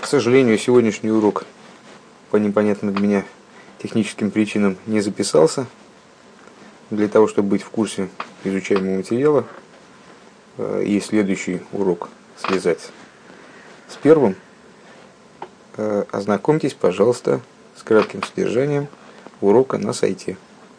К сожалению, сегодняшний урок по непонятным для меня техническим причинам не записался. Для того, чтобы быть в курсе изучаемого материала, э, и следующий урок связать с первым, э, ознакомьтесь, пожалуйста, с кратким содержанием урока на сайте